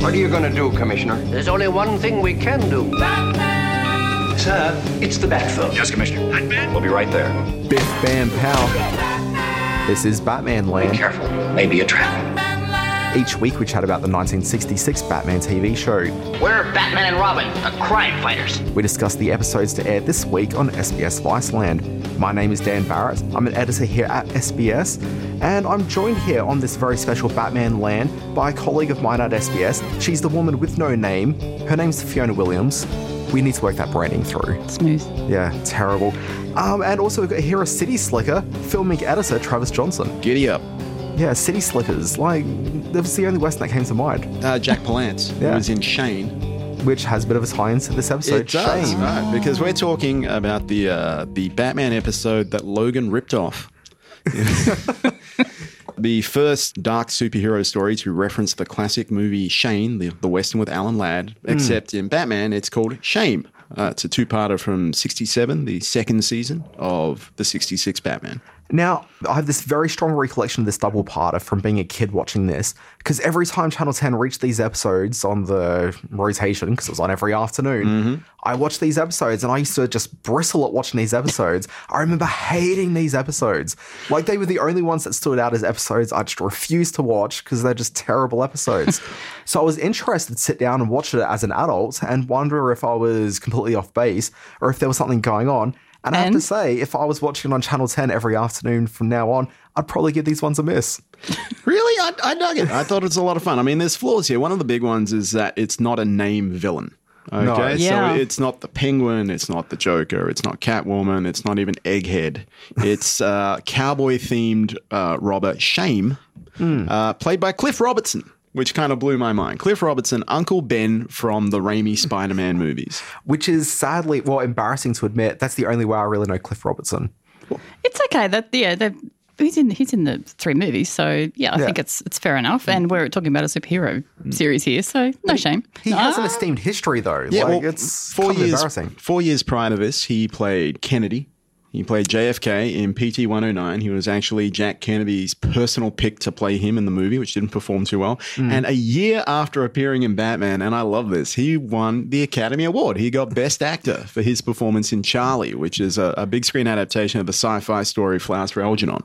What are you gonna do, Commissioner? There's only one thing we can do. Batman! Sir, it's the Batphone. Yes, Commissioner. Batman? We'll be right there. Biff Bam Pow. This is Batman Land. Be Careful, maybe a trap. Each week we chat about the 1966 Batman TV show. We're Batman and Robin, the crime fighters. We discuss the episodes to air this week on SBS Viceland. My name is Dan Barrett. I'm an editor here at SBS, and I'm joined here on this very special Batman Land by a colleague of mine at SBS. She's the woman with no name. Her name's Fiona Williams. We need to work that branding through. Smooth. Yeah, terrible. Um, and also we've got here a city slicker, Filmink editor Travis Johnson. Giddy up. Yeah, City Slickers. Like, that was the only Western that came to mind, Uh, Jack Palance Yeah. was in Shane. which has a bit of a tie into this episode. it does, Shame. right? Because we're talking about the uh, the Batman episode that Logan ripped off. the first dark superhero story to reference the classic movie Shane, the, the western with Alan Ladd, except in Batman it's called Shame. Uh, it's a two-parter from '67, the second season of the '66 Batman. Now, I have this very strong recollection of this double parter from being a kid watching this, because every time Channel 10 reached these episodes on the rotation, because it was on every afternoon, mm-hmm. I watched these episodes and I used to just bristle at watching these episodes. I remember hating these episodes. Like they were the only ones that stood out as episodes I just refused to watch because they're just terrible episodes. so I was interested to sit down and watch it as an adult and wonder if I was completely off base or if there was something going on. And I have to say, if I was watching it on Channel 10 every afternoon from now on, I'd probably give these ones a miss. Really, I, I dug it. I thought it was a lot of fun. I mean, there's flaws here. One of the big ones is that it's not a name villain. Okay, Yeah. so it's not the Penguin, it's not the Joker, it's not Catwoman, it's not even Egghead. It's uh, cowboy-themed uh, robber Shame, uh, played by Cliff Robertson, which kind of blew my mind. Cliff Robertson, Uncle Ben from the Raimi Spider-Man movies. Which is sadly, well, embarrassing to admit. That's the only way I really know Cliff Robertson. It's okay. That yeah, he's in he's in the three movies, so yeah, I Yeah. think it's it's fair enough. And we're talking about a superhero series here, so no shame. He No, has an ah, esteemed history, though. Yeah, like, well, it's four kind of years. embarrassing. Four years prior to this, he played Kennedy. He played JFK in PT 109. He was actually Jack Kennedy's personal pick to play him in the movie, which didn't perform too well. Mm. And a year after appearing in Batman, and I love this, he won the Academy Award. He got Best Actor for his performance in Charly, which is a, a big screen adaptation of the sci-fi story Flowers for Algernon.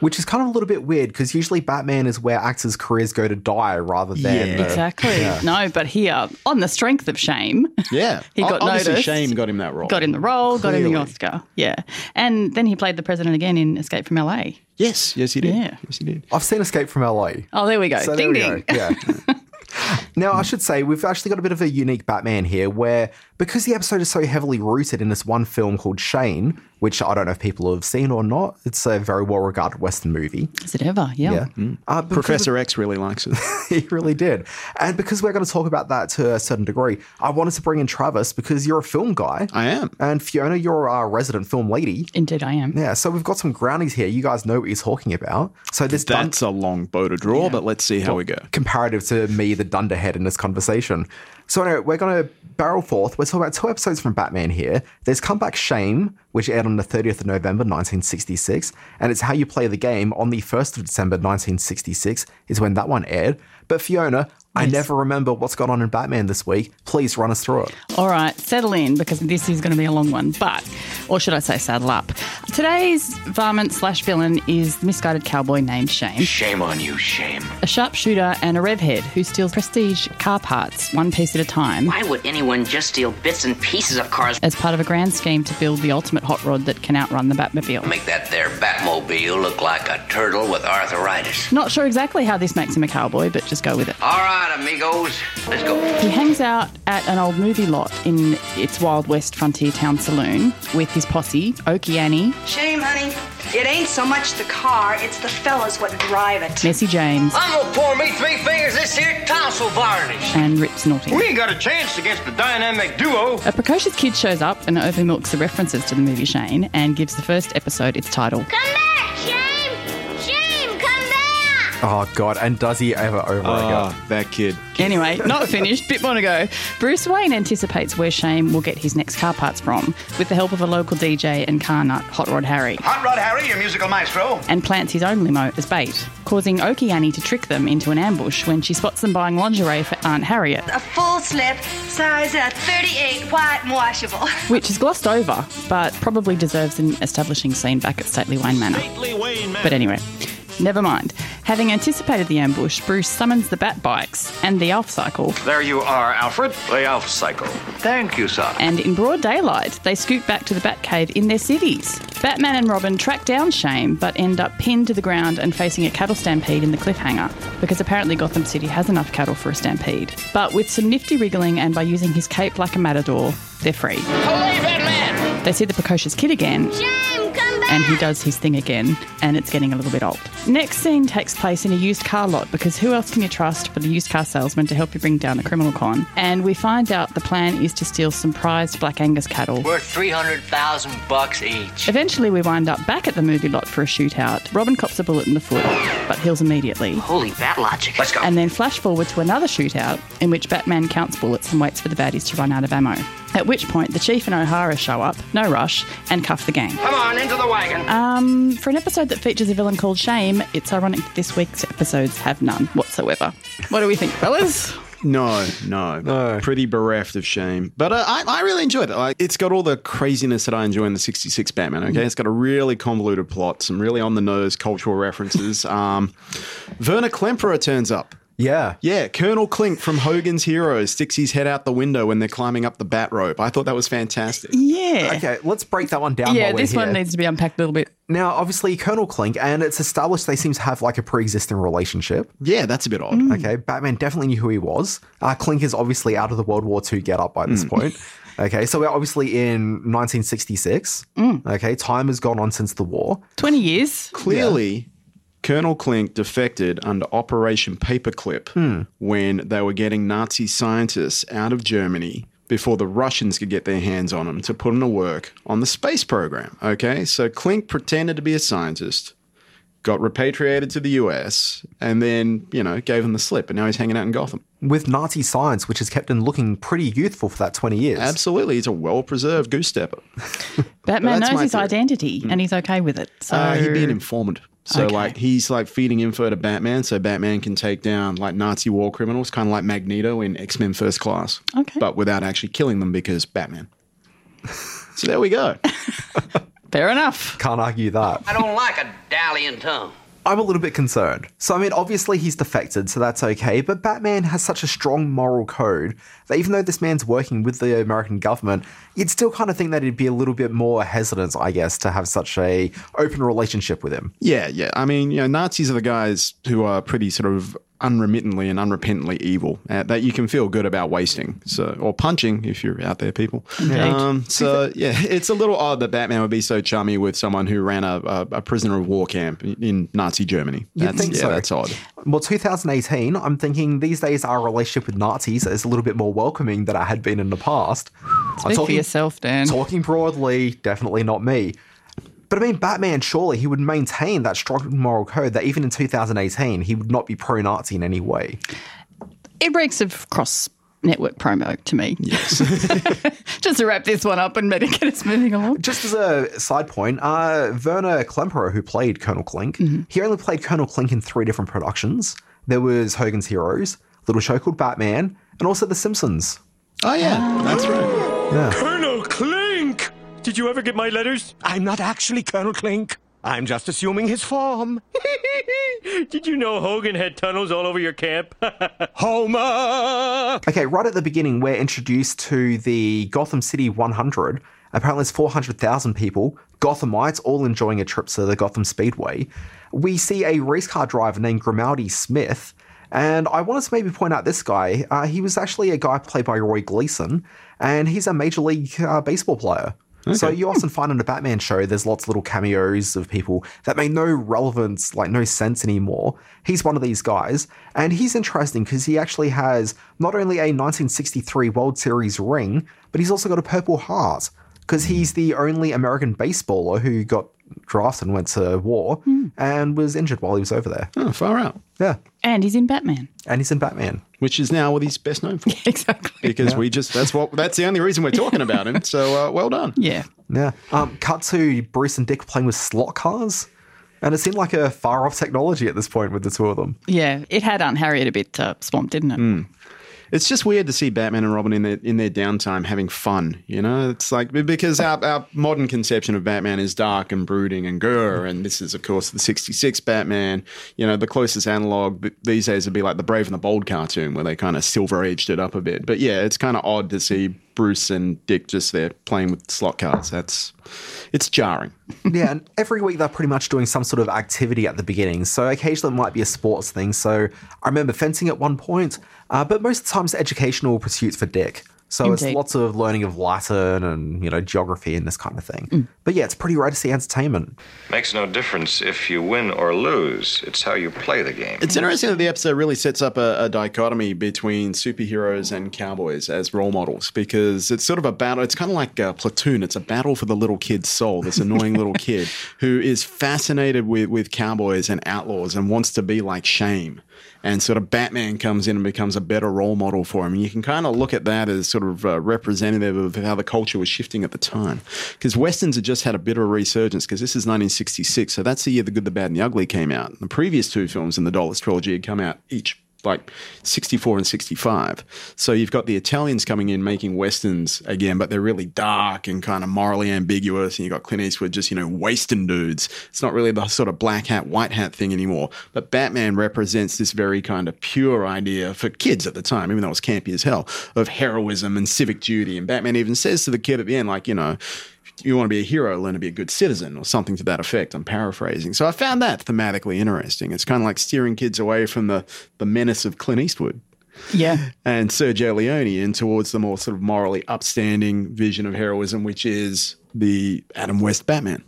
Which is kind of a little bit weird because usually Batman is where actors' careers go to die rather than. Yeah. uh, exactly. No, but here on the strength of shame, Yeah, He got Obviously, noticed. Shame got him that role. got him the role, got him the Oscar. Yeah, and then he played the president again in Escape from LA. Yes, yes, he did. Yeah. Yes, he did. I've seen Escape from LA. Oh, there we go. So ding there we ding. go. Yeah. now, I should say, we've actually got a bit of a unique Batman here where, because the episode is so heavily rooted in this one film called Shane, which I don't know if people have seen or not, it's a very well regarded Western movie. Is it ever? Yeah. Yeah. Uh, Professor X really likes it. he really did. And because we're going to talk about that to a certain degree, I wanted to bring in Travis because you're a film guy. I am. And Fiona, you're our resident film lady. Indeed, I am. Yeah, so we've got some groundies here. You guys know what he's talking about. So this dun- That's a long bow to draw, but let's see how we go. comparative to me, the dunderhead in this conversation. So anyway, we're going to barrel forth. We're talking about two episodes from Batman here. There's Comeback Shame, which aired on the 30th of November 1966, and it's How You Play the Game on the 1st of December 1966 is when that one aired. But Fiona, I never remember what's gone on in Batman this week. Please run us through it. All right, settle in because this is going to be a long one, but, or should I say, saddle up. Today's varmint slash villain is the misguided cowboy named Shane, Shame on you, shame. a sharpshooter and a revhead who steals prestige car parts one piece at a time Why would anyone just steal bits and pieces of cars? as part of a grand scheme to build the ultimate hot rod that can outrun the Batmobile. Make that there Batmobile look like a turtle with arthritis. Not sure exactly how this makes him a cowboy, but just go with it. All right, amigos, let's go. He hangs out at an old movie lot in its Wild West Frontier Town Saloon with his posse, Okie Annie, Shame, honey. It ain't so much the car, it's the fellas what drive it. Messy James, I'm gonna pour me three fingers this here tonsil varnish. and Rip Snorting. We ain't got a chance against the dynamic duo. A precocious kid shows up and overmilks the references to the movie Shane and gives the first episode its title. Come back, Shame! Shame, come back! Oh god, and does he ever over Oh, again? that kid. Anyway, not finished. Bit more to go. Bruce Wayne anticipates where Shame will get his next car parts from with the help of a local DJ and car nut, Hot Rod Harry, Hot Rod Harry, your musical maestro. and plants his own limo as bait, causing Okie Annie to trick them into an ambush when she spots them buying lingerie for Aunt Harriet, A full slip, size uh, 38, white and washable. which is glossed over, but probably deserves an establishing scene back at Stately Wayne Manor. But anyway, never mind. Having anticipated the ambush, Bruce summons the Bat Bikes and the Alf Cycle, There you are, Alfred. The Alf Cycle. Thank you, sir. and in broad daylight, they scoot back to the Batcave in their cities. Batman and Robin track down Shame, but end up pinned to the ground and facing a cattle stampede in the cliffhanger, because apparently Gotham City has enough cattle for a stampede. But with some nifty wriggling and by using his cape like a matador, they're free. Holy Batman! They see the precocious kid again, Shame, come back! And he does his thing again, and it's getting a little bit old. Next scene takes place in a used car lot because who else can you trust but a used car salesman to help you bring down a criminal con? And we find out the plan is to steal some prized Black Angus cattle. Worth 300,000 bucks each. Eventually, we wind up back at the movie lot for a shootout. Robin cops a bullet in the foot, but heals immediately. Holy bat logic. Let's go. And then flash forward to another shootout in which Batman counts bullets and waits for the baddies to run out of ammo. At which point, the Chief and O'Hara show up, no rush, and cuff the gang. Come on, into the wagon. Um, for an episode that features a villain called Shame, it's ironic that this week's episodes have none whatsoever. What do we think, fellas? No, no, No. Pretty bereft of shame. But uh, I, I really enjoyed it. Like, it's got all the craziness that I enjoy in the '66 Batman. Okay, it's got a really convoluted plot, some really on the nose cultural references. Um, Werner Klemperer turns up. Yeah. Yeah, Colonel Klink from Hogan's Heroes sticks his head out the window when they're climbing up the bat rope. I thought that was fantastic. Yeah. Okay, let's break that one down. Yeah, while we're this one here. needs to be unpacked a little bit. Now, obviously, Colonel Klink, and it's established they seem to have like a pre-existing relationship. Yeah, that's a bit odd. Mm. Okay, Batman definitely knew who he was. Uh, Klink is obviously out of the World War II get up by Mm. this point. Okay, so we're obviously in 1966. Mm. Okay, time has gone on since the war. 20 years. Clearly, Colonel Klink defected under Operation Paperclip when they were getting Nazi scientists out of Germany before the Russians could get their hands on them to put them to work on the space program. Okay, so Klink pretended to be a scientist, got repatriated to the US, and then, you know, gave him the slip, and now he's hanging out in Gotham. With Nazi science, which has kept him looking pretty youthful for that 20 years. Absolutely, he's a well preserved goose stepper. Batman knows his theory. identity and he's okay with it. So Uh, he'd be an informant. So Okay. like he's like feeding info to Batman, so Batman can take down like Nazi war criminals, kind of like Magneto in X Men First Class. Okay. but without actually killing them because Batman. so there we go. fair enough. Can't argue that. I don't like a dallying tongue. I'm a little bit concerned. So, I mean, obviously he's defected, so that's okay, but Batman has such a strong moral code that even though this man's working with the American government, you'd still kind of think that he'd be a little bit more hesitant, I guess, to have such a open relationship with him. Yeah, yeah. I mean, you know, Nazis are the guys who are pretty sort of unremittently and unrepentantly evil uh, that you can feel good about wasting. So, or punching if you're out there, people. Um, so, yeah, it's a little odd that Batman would be so chummy with someone who ran a, a, a prisoner of war camp in, in Nazi Germany. You'd That's, think yeah, so. that's odd. Well, 2018, I'm thinking these days our relationship with Nazis is a little bit more welcoming than it had been in the past. I'm Speak for yourself, Dan. Talking broadly, definitely not me. But I mean, Batman, surely he would maintain that strong moral code that even in 2018, he would not be pro Nazi in any way. It breaks of cross network promo to me. Yes. Just to wrap this one up and maybe get us moving along. Just as a side point, uh, Werner Klemperer, who played Colonel Klink, he only played Colonel Klink in three different productions. There was Hogan's Heroes, Little Show Called Batman, and also The Simpsons. Oh, yeah, that's right. Colonel Klink! Did you ever get my letters? I'm not actually Colonel Klink. I'm just assuming his form. Did you know Hogan had tunnels all over your camp? Homer! Okay, right at the beginning, we're introduced to the Gotham City 100. Apparently, it's 400,000 people, Gothamites, all enjoying a trip to the Gotham Speedway. We see a race car driver named Grimaldi Smith, and I wanted to maybe point out this guy. Uh, he was actually a guy played by Roy Gleason, and he's a Major League uh, Baseball player. So you often find in a Batman show, there's lots of little cameos of people that make no relevance, like no sense anymore. He's one of these guys, and he's interesting because he actually has not only a 1963 World Series ring, but he's also got a Purple Heart because he's the only American baseballer who got drafted and went to war and was injured while he was over there. Oh, far out. Yeah. And he's in Batman. And he's in Batman. Which is now what he's best known for. exactly. Because we just, that's what, that's the only reason we're talking about him. So uh, well done. Yeah. Yeah. Um, cut to Bruce and Dick playing with slot cars. And it seemed like a far off technology at this point with the two of them. Yeah. It had Aunt Harriet a bit uh, swamped, didn't it? It's just weird to see Batman and Robin in their in their downtime having fun. You know, it's like because our, our modern conception of Batman is dark and brooding and grr, and this is of course the '66 Batman. You know, the closest analog these days would be like the Brave and the Bold cartoon, where they kind of silver aged it up a bit. But yeah, it's kind of odd to see Bruce and Dick just there playing with slot cars. That's it's jarring. yeah, and every week they're pretty much doing some sort of activity at the beginning. So occasionally it might be a sports thing. So I remember fencing at one point, uh, but most of the time it's educational pursuits for Dick. So it's lots of learning of Latin and you know geography and this kind of thing. But yeah, it's pretty rare to see entertainment. Makes no difference if you win or lose. It's how you play the game. It's interesting that the episode really sets up a, a dichotomy between superheroes and cowboys as role models because it's sort of a battle. It's kind of like a platoon. It's a battle for the little kid's soul, this annoying little kid who is fascinated with, with cowboys and outlaws and wants to be like Shame. And sort of Batman comes in and becomes a better role model for him. And you can kind of look at that as sort of uh, representative of how the culture was shifting at the time. Because Westerns had just had a bit of a resurgence because this is 1966. So that's the year The Good, the Bad, and the Ugly came out. The previous two films in the Dollars trilogy had come out each like 64 and 65. So you've got the Italians coming in making westerns again, but they're really dark and kind of morally ambiguous. And you've got Clint Eastwood just, you know, wasting dudes. It's not really the sort of black hat, white hat thing anymore. But Batman represents this very kind of pure idea for kids at the time, even though it was campy as hell, of heroism and civic duty. And Batman even says to the kid at the end, like, you know, you want to be a hero, learn to be a good citizen, or something to that effect. I'm paraphrasing. So I found that thematically interesting. It's kind of like steering kids away from the, the menace of Clint Eastwood Yeah. and Sergio Leone in towards the more sort of morally upstanding vision of heroism, which is the Adam West Batman.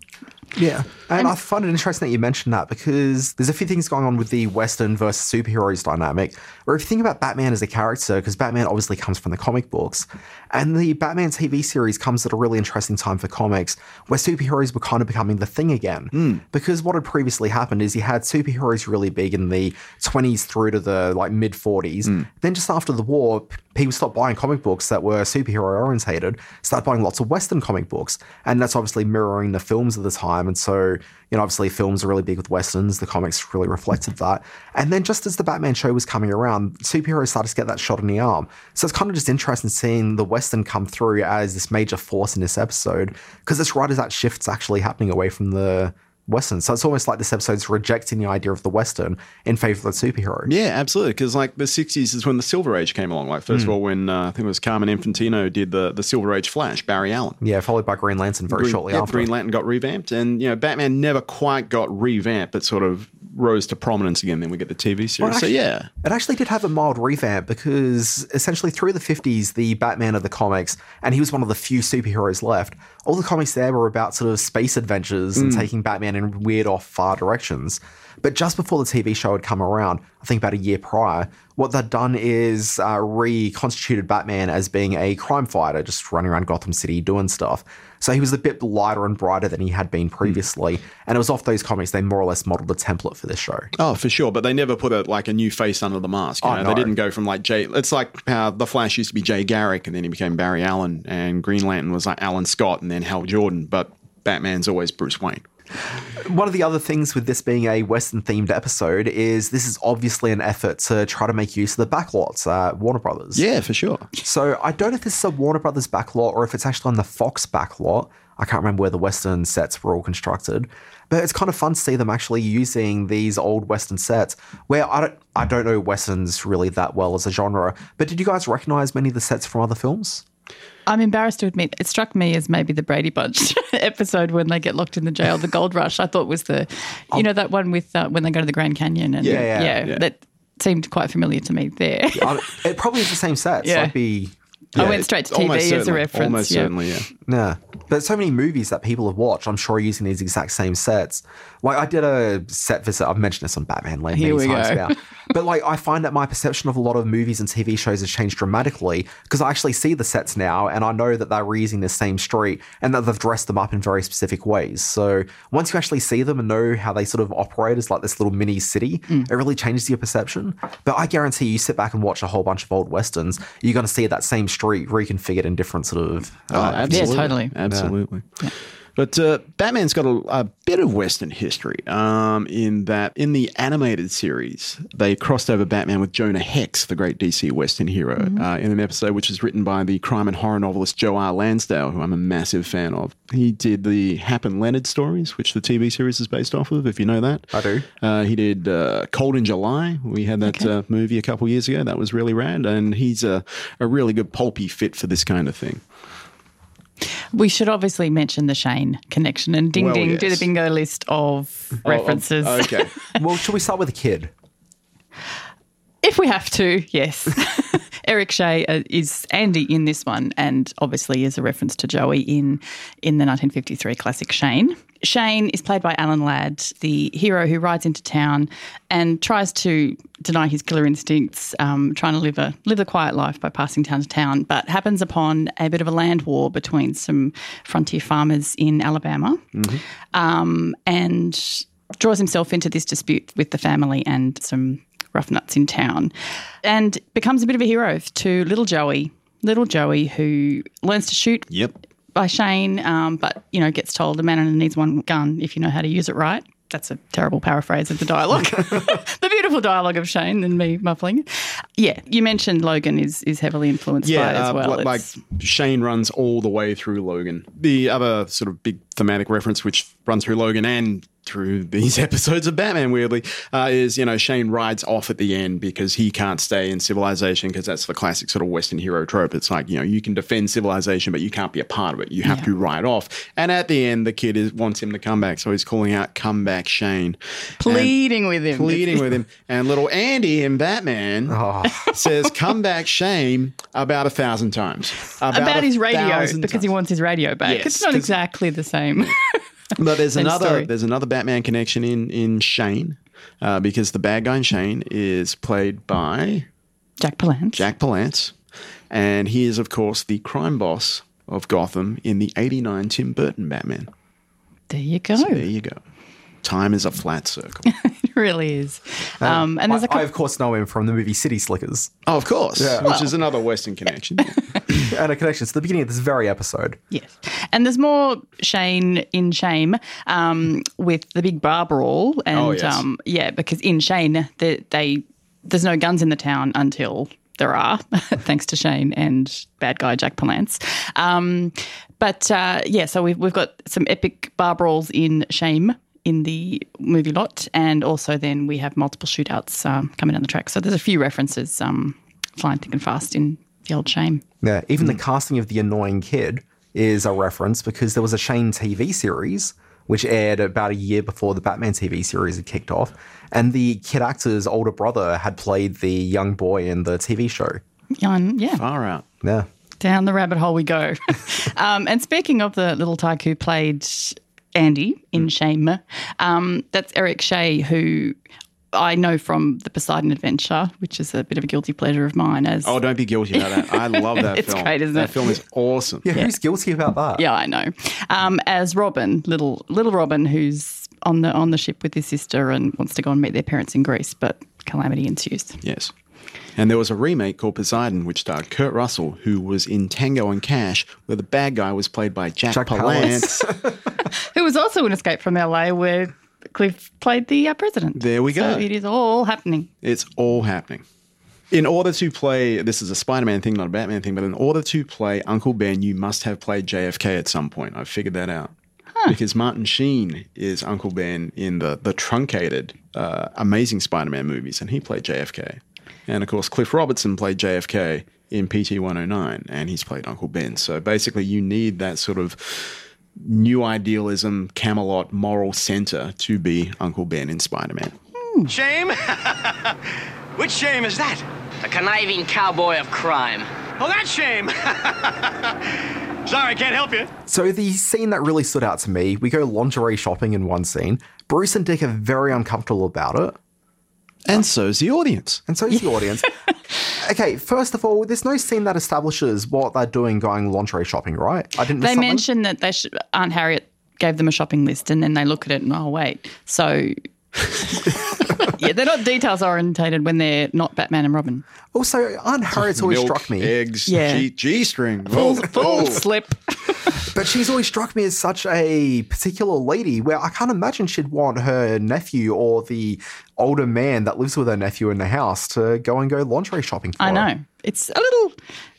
Yeah. And I find it interesting that you mentioned that because there's a few things going on with the Western versus superheroes dynamic. Where if you think about Batman as a character, because Batman obviously comes from the comic books, and the Batman TV series comes at a really interesting time for comics where superheroes were kind of becoming the thing again. Hmm. Because what had previously happened is you had superheroes really big in the 20s through to the like mid 40s. Hmm. Then just after the war, people stopped buying comic books that were superhero orientated, started buying lots of Western comic books. And that's obviously mirroring the films of the time. And so, you know, obviously films are really big with Westerns. The comics really reflected that. And then just as the Batman show was coming around, superheroes started to get that shot in the arm. So it's kind of just interesting seeing the Western come through as this major force in this episode, because it's right as that shift's actually happening away from the Western. So it's almost like this episode's rejecting the idea of the Western in favor of the superhero. Yeah, absolutely. Because like the '60s is when the Silver Age came along. Like first of all, when uh, I think it was Carmine Infantino did the the Silver Age Flash, Barry Allen. Yeah, followed by Green Lantern very Green, shortly yeah, after. Green Lantern got revamped, and you know Batman never quite got revamped, but sort of rose to prominence again. Then we get the TV series. Well, so yeah, It actually did have a mild revamp because essentially through the 50s, the Batman of the comics, and he was one of the few superheroes left, all the comics there were about sort of space adventures and taking Batman in weird off far directions. But just before the TV show had come around, I think about a year prior, what they'd done is uh, reconstituted Batman as being a crime fighter, just running around Gotham City doing stuff. So he was a bit lighter and brighter than he had been hmm. previously. And it was off those comics they more or less modeled the template for this show. Oh, for sure. But they never put a, like a new face under the mask. You Oh, know? no. They didn't go from like Jay. It's like how the Flash used to be Jay Garrick, and then he became Barry Allen, and Green Lantern was like Alan Scott, and then Hal Jordan. But Batman's always Bruce Wayne. One of the other things with this being a Western themed episode is this is obviously an effort to try to make use of the backlots at Warner Brothers. Yeah, for sure. So I don't know if this is a Warner Brothers backlot or if it's actually on the Fox backlot. I can't remember where the Western sets were all constructed, but it's kind of fun to see them actually using these old Western sets. Where I don't, I don't know Westerns really that well as a genre, but did you guys recognize many of the sets from other films? I'm embarrassed to admit it struck me as maybe the Brady Bunch episode when they get locked in the jail, the Gold Rush. I thought was the, you know, that one with uh, when they go to the Grand Canyon and Yeah, yeah, yeah. that seemed quite familiar to me there. I- it probably is the same sets. Yeah. I'd be I went straight to TV as a reference. Almost yeah. certainly, yeah. Yeah. But so many movies that people have watched, I'm sure, are using these exact same sets. Like I did a set visit, I've mentioned this on Batman Land Here many we times go. now. but like I find that my perception of a lot of movies and TV shows has changed dramatically because I actually see the sets now and I know that they're reusing the same street and that they've dressed them up in very specific ways. So once you actually see them and know how they sort of operate as like this little mini city, it really changes your perception. But I guarantee you sit back and watch a whole bunch of old westerns, you're going to see that same street reconfigured in different sort of. Oh, uh, absolutely. totally. Absolutely. But uh, Batman's got a, a bit of Western history um, in that in the animated series, they crossed over Batman with Jonah Hex, the great DC Western hero, uh, in an episode which was written by the crime and horror novelist Joe R. Lansdale, who I'm a massive fan of. He did the Hap and Leonard stories, which the TV series is based off of, if you know that. I do. Uh, he did uh, Cold in July. We had that uh, movie a couple years ago. That was really rad. And he's a, a really good pulpy fit for this kind of thing. We should obviously mention the Shane connection and ding Well, ding, do the bingo list of references. Oh, oh, okay. well, should we start with a kid? If we have to, yes. Eric Shea uh, is Andy in this one, and obviously is a reference to Joey in in the 1953 classic Shane. Shane is played by Alan Ladd, the hero who rides into town and tries to deny his killer instincts, um, trying to live a live a quiet life by passing town to town, but happens upon a bit of a land war between some frontier farmers in Alabama, um, and draws himself into this dispute with the family and some rough nuts in town, and becomes a bit of a hero to little Joey. Little Joey, who learns to shoot Yep. by Shane, um, but you know gets told a man needs one gun if you know how to use it right. That's a terrible paraphrase of the dialogue, the beautiful dialogue of Shane and me muffling. Yeah, you mentioned Logan is is heavily influenced by it as uh, well. like- like It's- Shane runs all the way through Logan. The other sort of big thematic reference, which runs through Logan and through these episodes of Batman, weirdly, uh, is you know Shane rides off at the end because he can't stay in civilization because that's the classic sort of Western hero trope. It's like you know you can defend civilization, but you can't be a part of it. You have to ride off. And at the end, the kid is, wants him to come back, so he's calling out, "Come back, Shane." pleading with him. pleading with him. And little Andy in Batman says, "Come back, shame," about a thousand times about a his radio because he wants his radio back. Yes, it's not exactly the same. But there's another story. there's another Batman connection in in Shane uh, because the bad guy in Shane is played by Jack Palance. Jack Palance, and he is of course the crime boss of Gotham in the '89 Tim Burton Batman. There you go. There you go. Time is a flat circle. It really is. Um, and there's I, a couple, I, of course, know him from the movie City Slickers oh, of course, Yeah. which is another Western connection. and a connection to the beginning of this very episode. Yes. And there's more Shane in Shame um, with the big bar brawl. And Oh, yes. um, yeah, because in Shane, they, they there's no guns in the town until there are, thanks to Shane and bad guy Jack Palance. Um, but uh, yeah, so we've, we've got some epic bar brawls in Shame in the movie lot. And also then we have multiple shootouts um, coming down the track. So there's a few references um, flying thick and fast in the old Shame. Yeah, even Hmm. the casting of the annoying kid is a reference because there was a Shane TV series which aired about a year before the Batman TV series had kicked off, and the kid actor's older brother had played the young boy in the TV show. Yeah, yeah. Far out. Yeah. Down the rabbit hole we go. um, and speaking of the little tyke who played Andy in Shame, um, that's Eric Shea, who I know from the Poseidon Adventure, which is a bit of a guilty pleasure of mine. As Oh, don't be guilty about that. I love that It's film. great, isn't that it? film is awesome. Yeah, who's guilty about that? yeah, I know. Um, as Robin, little little Robin, who's on the on the ship with his sister and wants to go and meet their parents in Greece, but calamity ensues. Yes. And there was a remake called Poseidon, which starred Kurt Russell, who was in Tango and Cash, where the bad guy was played by Jack, Jack Palance. Who was also in Escape from LA, where Cliff played the uh, president. There we go. So it is all happening. it's all happening. In order to play, this is a Spider Man thing, not a Batman thing, but in order to play Uncle Ben, you must have played JFK at some point. I've figured that out. Because Martin Sheen is Uncle Ben in the, the truncated, uh, amazing Spider Man movies, and he played JFK. And of course, Cliff Robertson played JFK in PT 109, and he's played Uncle Ben. So basically, you need that sort of new idealism, Camelot moral center to be Uncle Ben in Spider Man. Hmm. Shame? Which shame is that? The conniving cowboy of crime. Oh, that shame. Sorry, I can't help you. So the scene that really stood out to me, we go lingerie shopping in one scene. Bruce and Dick are very uncomfortable about it. And so's the audience. And so is the audience. okay, first of all, there's no scene that establishes what they're doing going lingerie shopping, right? I didn't. miss They something? mentioned that they should, Aunt Harriet gave them a shopping list, and then they look at it and oh wait, so yeah, they're not details orientated when they're not Batman and Robin. Also, Aunt Harriet's always Milk, struck me. Eggs, Yeah. G, G-string. Full, oh, full oh. slip. But she's always struck me as such a particular lady where I can't imagine she'd want her nephew or the older man that lives with her nephew in the house to go and go lingerie shopping for I her. know it's a little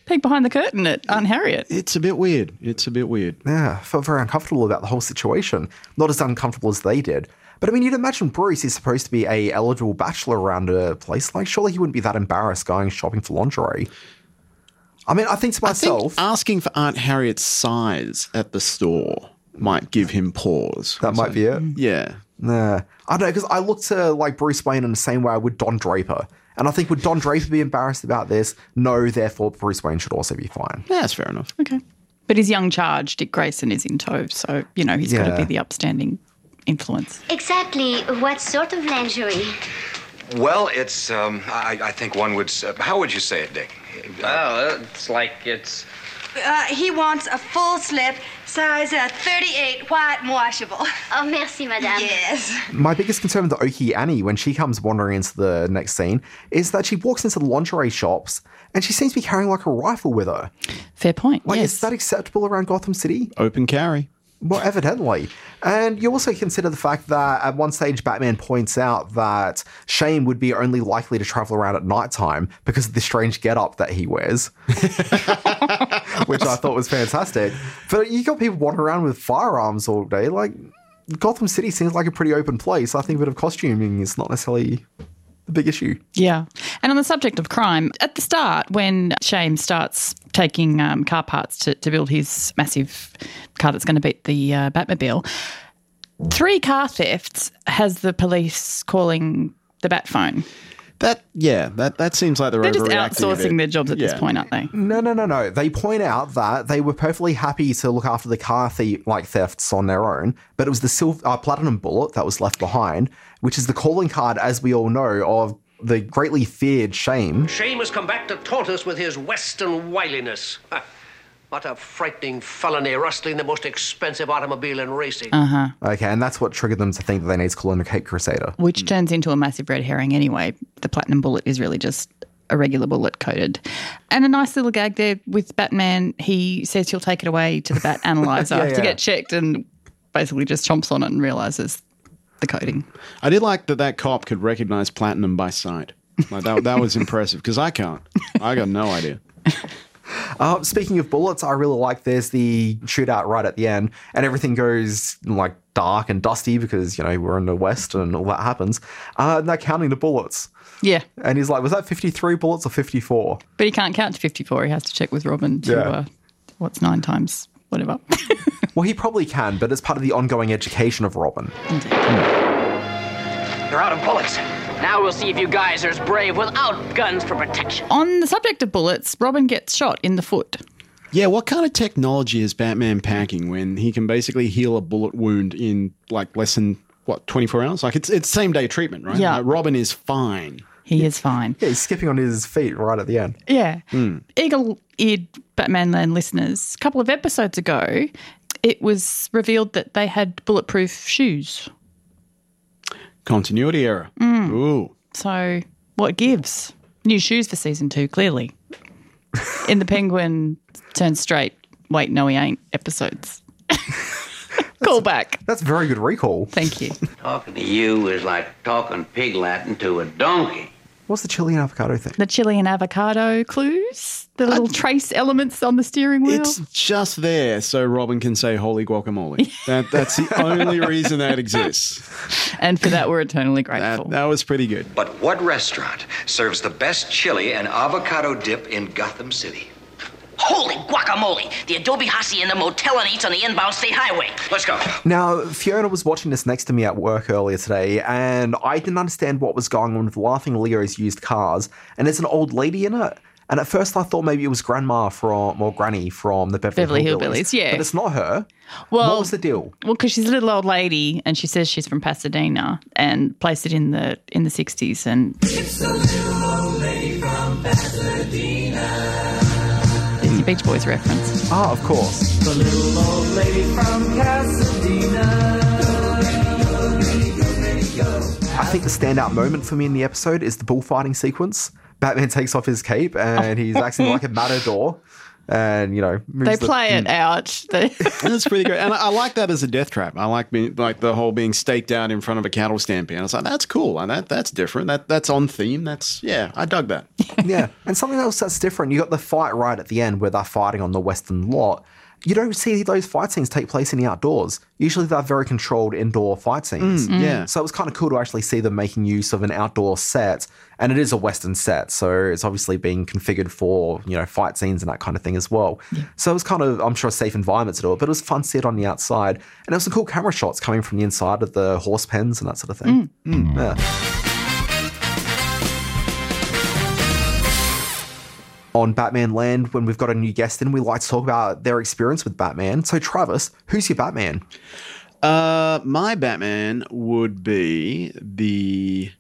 peek behind the curtain at Aunt Harriet. It's a bit weird. It's a bit weird. Yeah, I felt very uncomfortable about the whole situation. Not as uncomfortable as they did. But I mean, you'd imagine Bruce is supposed to be a eligible bachelor around a place. Like, surely he wouldn't be that embarrassed going shopping for lingerie. I mean, I think to I think myself, asking for Aunt Harriet's size at the store might give him pause. that might be it. Yeah. Nah. I don't know, because I look to like Bruce Wayne in the same way I would Don Draper. And I think would Don Draper be embarrassed about this? No, therefore Bruce Wayne should also be fine. Yeah, that's fair enough. Okay, but his young charge, Dick Grayson, is in tow, so you know he's got to be the upstanding influence. Exactly what sort of lingerie? Well, it's, um, I, I think one would, s- uh, how would you say it, Dick? Oh, it's like it's. Uh, he wants a full slip, size uh, 38, white and washable. Oh, merci, madame. Yes. My biggest concern with the Okie Annie when she comes wandering into the next scene is that she walks into the lingerie shops and she seems to be carrying like a rifle with her. Fair point. Like, yes. is that acceptable around Gotham City? Open carry. Well, evidently. And you also consider the fact that at one stage, Batman points out that Shane would be only likely to travel around at nighttime because of the strange getup that he wears, which I thought was fantastic. But you got people wandering around with firearms all day. Like, Gotham City seems like a pretty open place. I think a bit of costuming is not necessarily the big issue. Yeah. And on the subject of crime, at the start, when Shame starts taking um, car parts to, to build his massive car that's going to beat the uh, Batmobile, three car thefts has the police calling the Bat phone. That yeah, that that seems like they're, They're just overreacting a outsourcing their jobs at this point, aren't they? No, no, no, no. They point out that they were perfectly happy to look after the car thief, like thefts on their own, but it was the silver, uh, platinum bullet that was left behind, which is the calling card, as we all know, of the greatly feared Shame. Shame has come back to taunt us with his western wiliness. Ha. What a frightening felony rustling the most expensive automobile in racing. Uh huh. Okay, and that's what triggered them to think that they need to call in a Cape Crusader. Which turns into a massive red herring anyway. The platinum bullet is really just a regular bullet coated. And a nice little gag there with Batman. He says he'll take it away to the Bat Analyzer Yeah, to get checked and basically just chomps on it and realizes the coating. I did like that that cop could recognize platinum by sight. Like that, that was impressive because I can't. I got no idea. Uh, speaking of bullets, I really like there's the shootout right at the end, and everything goes like dark and dusty because you know we're in the west and all that happens. Uh, and they're counting the bullets, Yeah. and he's like, "Was that 53 bullets or 54?" But he can't count to 54. He has to check with Robin to, Yeah. uh, what's nine times, whatever. Well, he probably can, but it's part of the ongoing education of Robin. They're out of bullets. Now we'll see if you guys are as brave without guns for protection. On the subject of bullets, Robin gets shot in the foot. Yeah, what kind of technology is Batman packing when he can basically heal a bullet wound in like less than what twenty four hours? Like it's it's same day treatment, right? Yeah. Like, Robin is fine. He is fine. Yeah, he's skipping on his feet right at the end. Yeah. Hmm. Eagle eared Batman Land listeners, a couple of episodes ago, it was revealed that they had bulletproof shoes. Continuity error. Mm. Ooh. So, what gives? New shoes for season two, clearly. In the Penguin turn straight, wait, no, he ain't episodes. Call back. That's very good recall. Thank you. Talking to you is like talking pig Latin to a donkey. What's the chili and avocado thing? The chili and avocado clues, the little uh, trace elements on the steering wheel. It's just there so Robin can say holy guacamole. That that's the only reason that exists. and for that, we're eternally grateful. That, that was pretty good. But what restaurant serves the best chili and avocado dip in Gotham City? Holy guacamole! The Adobe Hacienda in motel and eats on the inbound state highway. Let's go. Now, Fiona was watching this next to me at work earlier today, and I didn't understand what was going on with Laughing Leo's used cars. And there's an old lady in it, And at first, I thought maybe it was Grandma from or Granny from the Beverly, Beverly Hillbillies. Hillbillies, yeah. but it's not her. Well, what was the deal? Well, because she's a little old lady, and she says she's from Pasadena, and placed it in the in the sixties, and It's a little old lady from Pasadena. There's your Beach Boys reference. Ah, of course. The little old lady from Pasadena. I think the standout moment for me in the episode is the bullfighting sequence. Batman takes off his cape and he's acting like a matador, and you know moves They the- play it mm. out. That's pretty great, and I, I like that as a death trap. I like being like the whole being staked out in front of a cattle stampede. I was like, that's cool, and that that's different. That that's on theme. That's yeah, I dug that. yeah, and something else that's different. You got the fight right at the end where they're fighting on the western lot. You don't see those fight scenes take place in the outdoors. Usually, they're very controlled indoor fight scenes. Mm, mm. yeah. So it was kind of cool to actually see them making use of an outdoor set, and it is a western set, so it's obviously being configured for you know fight scenes and that kind of thing as well. So it was kind of, I'm sure, a safe environment to do it, but it was fun to see it on the outside, and there was some cool camera shots coming from the inside of the horse pens and that sort of thing. Mm. Mm. Yeah. On Batman Land, when we've got a new guest in, we like to talk about their experience with Batman. So, Travis, who's your Batman? Uh, my Batman would be the.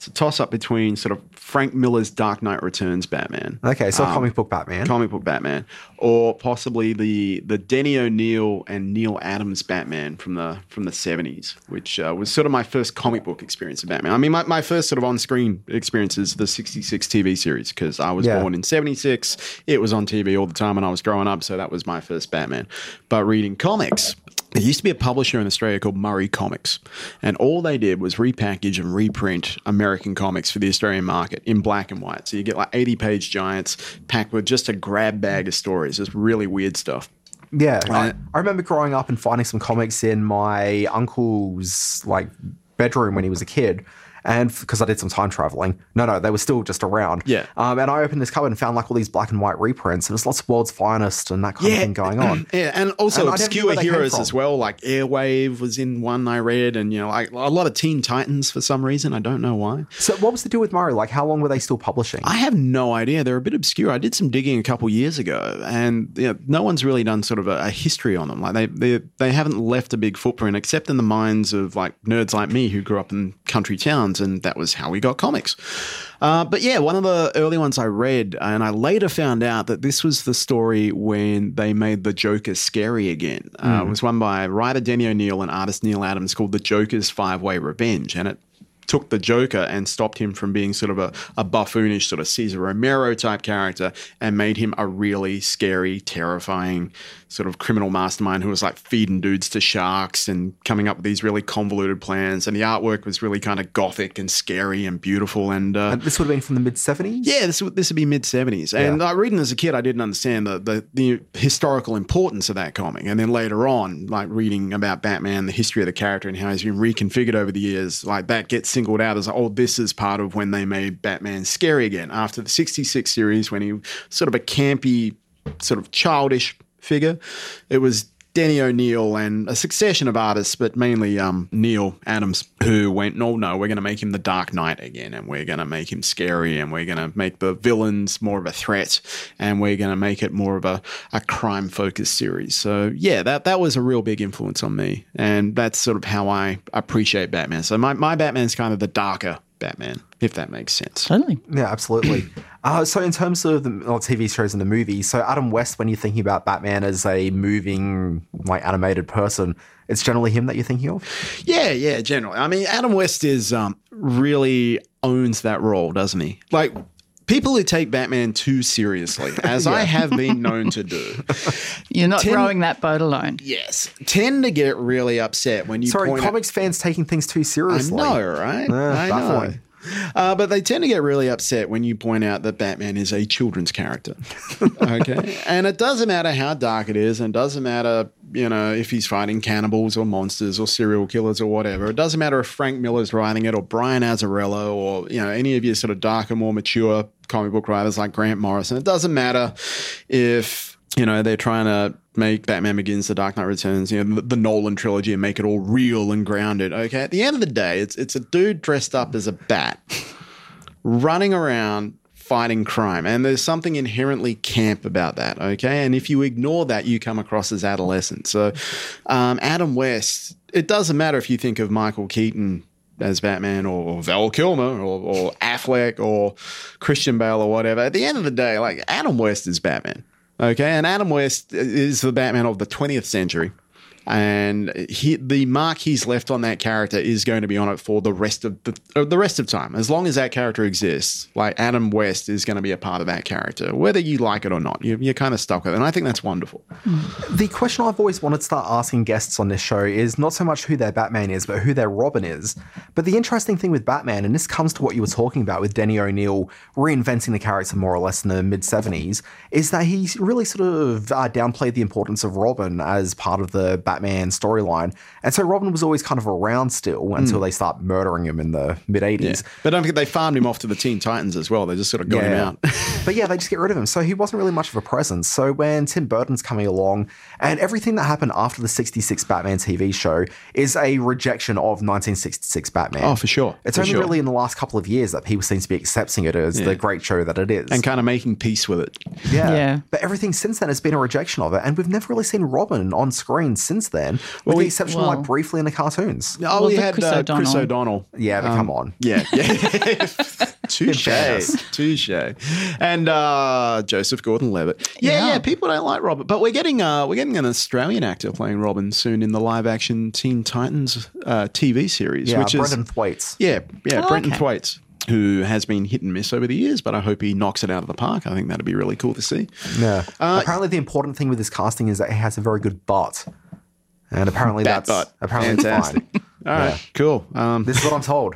It's a toss up between sort of Frank Miller's Dark Knight Returns Batman. Okay, so Um, comic book Batman. comic book Batman, or possibly the the Denny O'Neil and Neal Adams Batman from the from the seventies, which uh, was sort of my first comic book experience of Batman. I mean, my, my first sort of on screen experience is the sixty six TV series because I was Yeah. born in seventy six. It was on TV all the time when I was growing up, so that was my first Batman. But reading comics. There used to be a publisher in Australia called Murray Comics, and all they did was repackage and reprint American comics for the Australian market in black and white. So you get like 80 page giants packed with just a grab bag of stories. It's really weird stuff. Yeah, I, I remember growing up and finding some comics in my uncle's like bedroom when he was a kid. And because I did some time traveling, no, no, they were still just around. Yeah. Um, and I opened this cupboard and found like all these black and white reprints, and there's lots of world's finest and that kind of thing going on. Yeah, and also And I never knew obscure where they came heroes as well, like Airwave was in one I read, and you know, like a lot of Teen Titans for some reason. I don't know why. So, what was the deal with Murray? Like, how long were they still publishing? I have no idea. They're a bit obscure. I did some digging a couple years ago, and you know, no one's really done sort of a, a history on them. Like they, they they haven't left a big footprint, except in the minds of like nerds like me who grew up in country towns, and that was how we got comics. Uh, but yeah, one of the early ones I read, and I later found out that this was the story when they made the Joker scary again. Uh, Mm. it was one by writer Denny O'Neil and artist Neal Adams called The Joker's Five Way Revenge, and it took the Joker and stopped him from being sort of a, a buffoonish sort of Cesar Romero type character and made him a really scary, terrifying sort of criminal mastermind who was like feeding dudes to sharks and coming up with these really convoluted plans. And the artwork was really kind of gothic and scary and beautiful. And, uh, And this would have been from the mid 70s? yeah, this would this would be mid seventies, and like, reading as a kid, I didn't understand the, the the historical importance of that comic, and then later on, like reading about Batman, the history of the character, and how he's been reconfigured over the years, like that gets singled out as oh, this is part of when they made Batman scary again after the sixty six series when he sort of a campy, sort of childish figure. It was Denny O'Neil and a succession of artists, but mainly um, Neal Adams, who went, no, no, we're going to make him the Dark Knight again, and we're going to make him scary, and we're going to make the villains more of a threat, and we're going to make it more of a, a crime focused series. So, yeah, that, that was a real big influence on me, and that's sort of how I appreciate Batman. So, my, my Batman's kind of the darker Batman, if that makes sense. Totally. Yeah, absolutely. uh, so, in terms of the well, TV shows and the movies, so Adam West, when you're thinking about Batman as a moving, like animated person, it's generally him that you're thinking of. Yeah, yeah, generally. I mean, Adam West is um, really owns that role, doesn't he? Like people who take Batman too seriously, as I have been known to do. You're not Ten- rowing that boat alone. Yes, tend to get really upset when you Sorry, point out- comics fans taking things too seriously. I know, right? Yeah, I know. Uh, but they tend to get really upset when you point out that Batman is a children's character. okay. and it doesn't matter how dark it is, and it doesn't matter, you know, if he's fighting cannibals or monsters or serial killers or whatever. It doesn't matter if Frank Miller's writing it or Brian Azzarello or, you know, any of your sort of darker, more mature comic book writers like Grant Morrison. It doesn't matter if, you know, they're trying to make Batman Begins, The Dark Knight Returns, you know, the, the Nolan trilogy and make it all real and grounded. Okay. At the end of the day, it's it's a dude dressed up as a bat running around fighting crime. And there's something inherently camp about that, okay? And if you ignore that, you come across as adolescent. So, um, Adam West, it doesn't matter if you think of Michael Keaton as Batman or Val Kilmer or, or Affleck or Christian Bale or whatever. At the end of the day, like Adam West is Batman. Okay. And Adam West is the Batman of the 20th century. And he, the mark he's left on that character is going to be on it for the rest of the uh, the rest of time. As long as that character exists, like Adam West is going to be a part of that character, whether you like it or not. You, you're kind of stuck with it, and I think that's wonderful. The question I've always wanted to start asking guests on this show is not so much who their Batman is, but who their Robin is. But the interesting thing with Batman, and this comes to what you were talking about with Denny O'Neil reinventing the character more or less in the mid 70s, is that he really sort of uh, downplayed the importance of Robin as part of the Batman storyline. And so Robin was always kind of around still until Mm. they start murdering him in the mid 80s. Yeah. But don't forget, they farmed him off to the Teen Titans as well. They just sort of got him out. but yeah, they just get rid of him. So he wasn't really much of a presence. So when Tim Burton's coming along, and everything that happened after the 66 Batman TV show is a rejection of 1966 Batman. Oh, for sure. It's For only sure. really in the last couple of years that people seem to be accepting it as Yeah. the great show that it is. and kind of making peace with it. yeah. Yeah. But everything since then has been a rejection of it. And we've never really seen Robin on screen since then, with Well, the exception well- of like briefly in the cartoons. Oh, Well, we had Chris uh, Chris O'Donnell. O'Donnell. Yeah, but Um, come on. Yeah, yeah. Touche. fairness. Touche. And uh, Joseph Gordon-Levitt. Yeah, yeah, Yeah. People don't like Robin, but we're getting uh, we're getting an Australian actor playing Robin soon in the live-action Teen Titans uh, TV series, Yeah, which Brendan is Thwaites. yeah, yeah, Oh, Brenton okay. Thwaites. Who has been hit and miss over the years, but I hope he knocks it out of the park. I think that'd be really cool to see. Yeah. Uh, apparently, the important thing with this casting is that he has a very good butt. And apparently, Bat that's butt. apparently it's Fantastic. fine. All right, Yeah. cool. Um, This is what I'm told.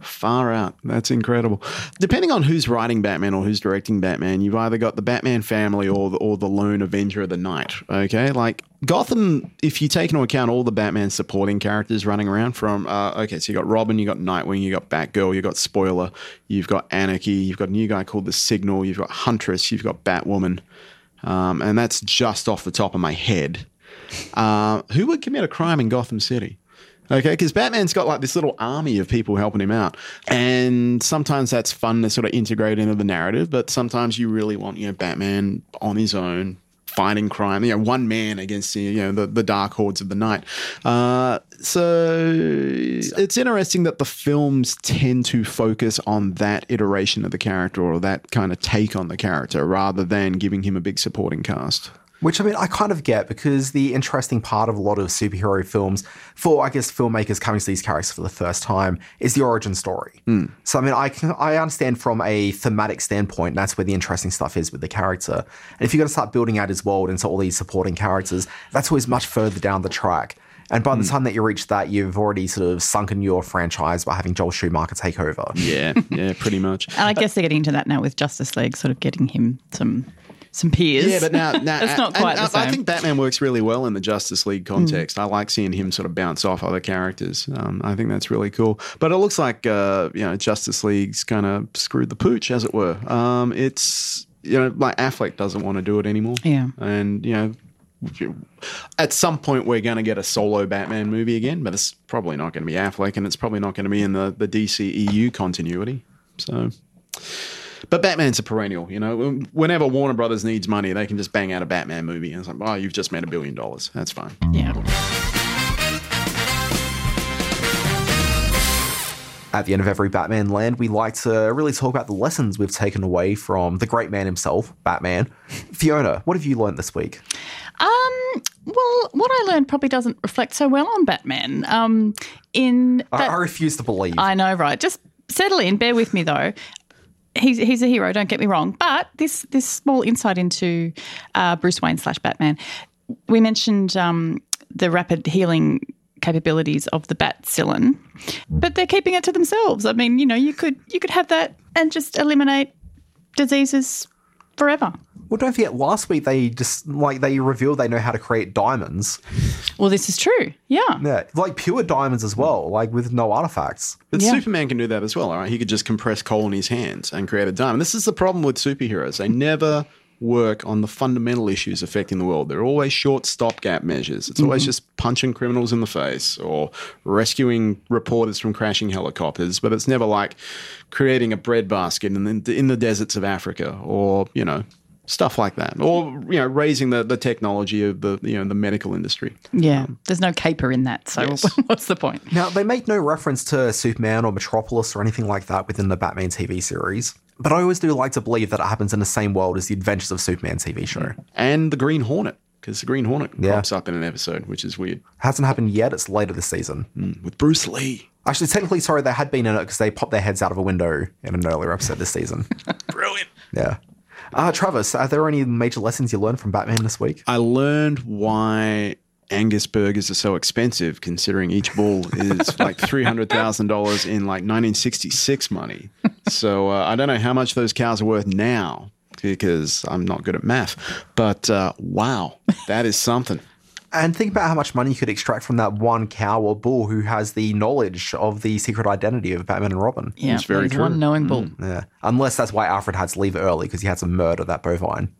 Far out. That's incredible. Depending on who's writing Batman or who's directing Batman, you've either got the Batman family or the, or the lone Avenger of the Night. Okay, like Gotham. If you take into account all the Batman supporting characters running around, from uh, okay, so you got Robin, you got Nightwing, you got Batgirl, you got Spoiler, you've got Anarchy, you've got a new guy called the Signal, you've got Huntress, you've got Batwoman, um, and that's just off the top of my head. Uh, who would commit a crime in Gotham City? Okay, because Batman's got like this little army of people helping him out, and sometimes that's fun to sort of integrate into the narrative. But sometimes you really want you know Batman on his own fighting crime, you know, one man against the you know the, the dark hordes of the night. Uh, so it's interesting that the films tend to focus on that iteration of the character or that kind of take on the character rather than giving him a big supporting cast. Which I mean, I kind of get because the interesting part of a lot of superhero films, for I guess filmmakers coming to these characters for the first time, is the origin story. Hmm. So I mean, I can I understand from a thematic standpoint, that's where the interesting stuff is with the character. And if you're going to start building out his world into all these supporting characters, that's always much further down the track. And by the hmm. time that you reach that, you've already sort of sunken your franchise by having Joel Schumacher take over. Yeah, yeah, pretty much. And I guess they're getting into that now with Justice League, sort of getting him some some peers. Yeah, but now, now it's not and quite I, the same. I think Batman works really well in the Justice League context. I like seeing him sort of bounce off other characters. Um, I think that's really cool. But it looks like uh, you know Justice League's kind of screwed the pooch, as it were. Um, it's you know like Affleck doesn't want to do it anymore. Yeah. and you know. At some point, we're going to get a solo Batman movie again, but it's probably not going to be Affleck, and it's probably not going to be in the, the DC EU continuity. So, but Batman's a perennial, you know. Whenever Warner Brothers needs money, they can just bang out a Batman movie, and it's like, oh, you've just made a billion dollars. That's fine. yeah. At the end of every Batman land, we like to really talk about the lessons we've taken away from the great man himself, Batman. Fiona, what have you learned this week? Um, well, what I learned probably doesn't reflect so well on Batman. Um, in I, I refuse to believe. I know, right? Just settle in. Bear with me, though. He's he's a hero. Don't get me wrong. But this this small insight into uh, Bruce Wayne slash Batman. We mentioned um, the rapid healing capabilities of the Batcillin, but they're keeping it to themselves. I mean, you know, you could you could have that and just eliminate diseases forever. Well, don't forget, last week they just like they revealed they know how to create diamonds. Well, this is true. Yeah. Yeah, like pure diamonds as well, like with no artifacts. But Yeah. Superman can do that as well, all right? He could just compress coal in his hands and create a diamond. This is the problem with superheroes. They never work on the fundamental issues affecting the world. They're always short stopgap measures. It's always Mhm. just punching criminals in the face or rescuing reporters from crashing helicopters, but it's never like creating a breadbasket in the, in the deserts of Africa or, you know, stuff like that. Or, you know, raising the, the technology of the, you know, the medical industry. Yeah, um, there's no caper in that. So what's the point? Now, they make no reference to Superman or Metropolis or anything like that within the Batman TV series. But I always do like to believe that it happens in the same world as the Adventures of Superman TV show. And the Green Hornet, because the Green Hornet pops up in an episode, which is weird. Hasn't happened yet. It's later this season. Hmm, with Bruce Lee. Actually, technically, sorry, they had been in it because they popped their heads out of a window in an earlier episode this season. Brilliant. Yeah. Uh, Travis, are there any major lessons you learned from Batman this week? I learned why Angus burgers are so expensive, considering each bull is like three hundred thousand dollars in like nineteen sixty six money. So uh, I don't know how much those cows are worth now because I'm not good at math. But uh, wow, that is something. And think about how much money you could extract from that one cow or bull who has the knowledge of the secret identity of Batman and Robin. Yeah, It's very true. one knowing bull. Yeah. Unless that's why Alfred had to leave early because he had to murder that bovine.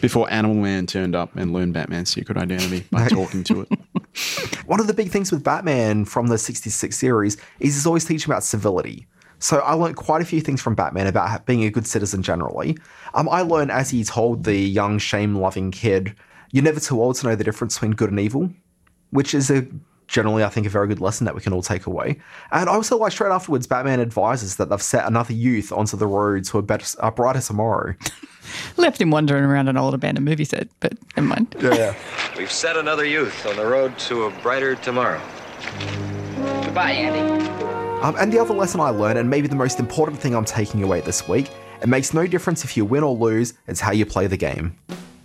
Before Animal Man turned up and learned Batman's secret identity by talking to it. One of the big things with Batman from the 66 series is he's always teaching about civility. So I learned quite a few things from Batman about being a good citizen generally. Um, I learned as he told the young shame-loving kid, "You're never too old to know the difference between good and evil," which is a generally I think a very good lesson that we can all take away. And I also like straight afterwards, Batman advises that they've set another youth onto the road to a better, a brighter tomorrow. Left him wandering around an old abandoned movie set, but never mind. Yeah. We've set another youth on the road to a brighter tomorrow. Goodbye, Andy. Um, and the other lesson I learned, and maybe the most important thing I'm taking away this week, it makes no difference if you win or lose, it's how you play the game.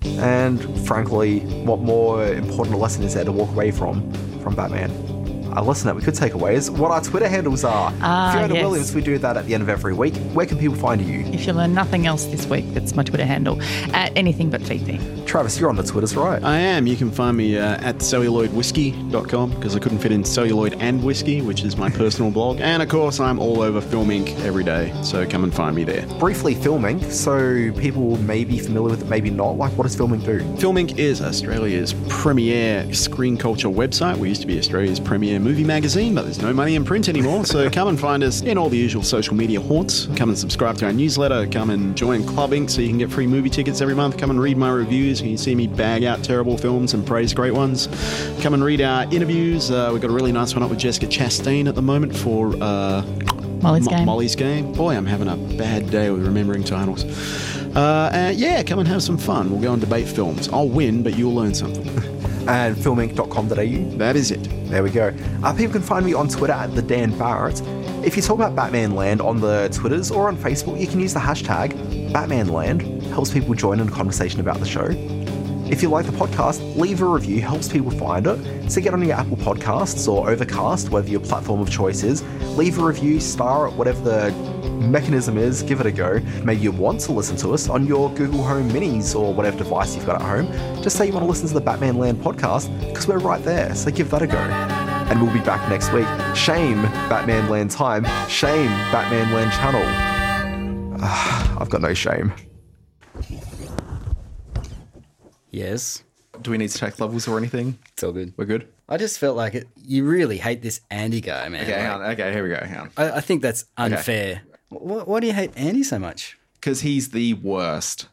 And frankly, what more important a lesson is there to walk away from from Batman? A lesson that we could take away is what our Twitter handles are. Ah, Fiona yes. Williams, we do that at the end of every week. Where can people find you? If you learn nothing else this week, that's my Twitter handle at anything but Fifi. Travis, you're on the Twitters, right? I am. You can find me uh, at celluloidwhiskey.com because I couldn't fit in celluloid and whiskey, which is my personal blog. And of course, I'm all over Filmink. every day, so come and find me there. Briefly, Filmink, so people may be familiar with it, maybe not. Like, what does Filmink do? Filmink. is Australia's premier screen culture website. We used to be Australia's premier movie magazine, but there's no money in print anymore. So come and find us in all the usual social media haunts. Come and subscribe to our newsletter. Come and join Club Inc. so you can get free movie tickets every month. Come and read my reviews. You can see me bag out terrible films and praise great ones. Come and read our interviews. Uh, we've got a really nice one up with Jessica Chastain at the moment for uh, Molly's Mo- Game. Molly's Game. Boy, I'm having a bad day with remembering titles. Uh, and yeah, come and have some fun. We'll go and debate films. I'll win, but you'll learn something. and filmink.com.au. That is it. There we go. Uh, people can find me on Twitter at the Dan Barrett. If you talk about Batman Land on the Twitters or on Facebook, you can use the hashtag Batman Land. Helps people join in a conversation about the show. If you like the podcast, leave a review, helps people find it. So get on your Apple Podcasts or Overcast, whatever your platform of choice is. Leave a review, star it, whatever the mechanism is, give it a go. Maybe you want to listen to us on your Google Home Minis or whatever device you've got at home. Just say you want to listen to the Batman Land podcast because we're right there, so give that a go. And we'll be back next week. Shame Batman Land time. Shame Batman Land channel. Ah, I've got no shame. Yes. Do we need to check levels or anything? It's all good. We're good. I just felt like it. You really hate this Andy guy, man. Okay, Like, hang on. Okay, here we go. Hang on. I, I think that's unfair. Why, why do you hate Andy so much? Because he's the worst.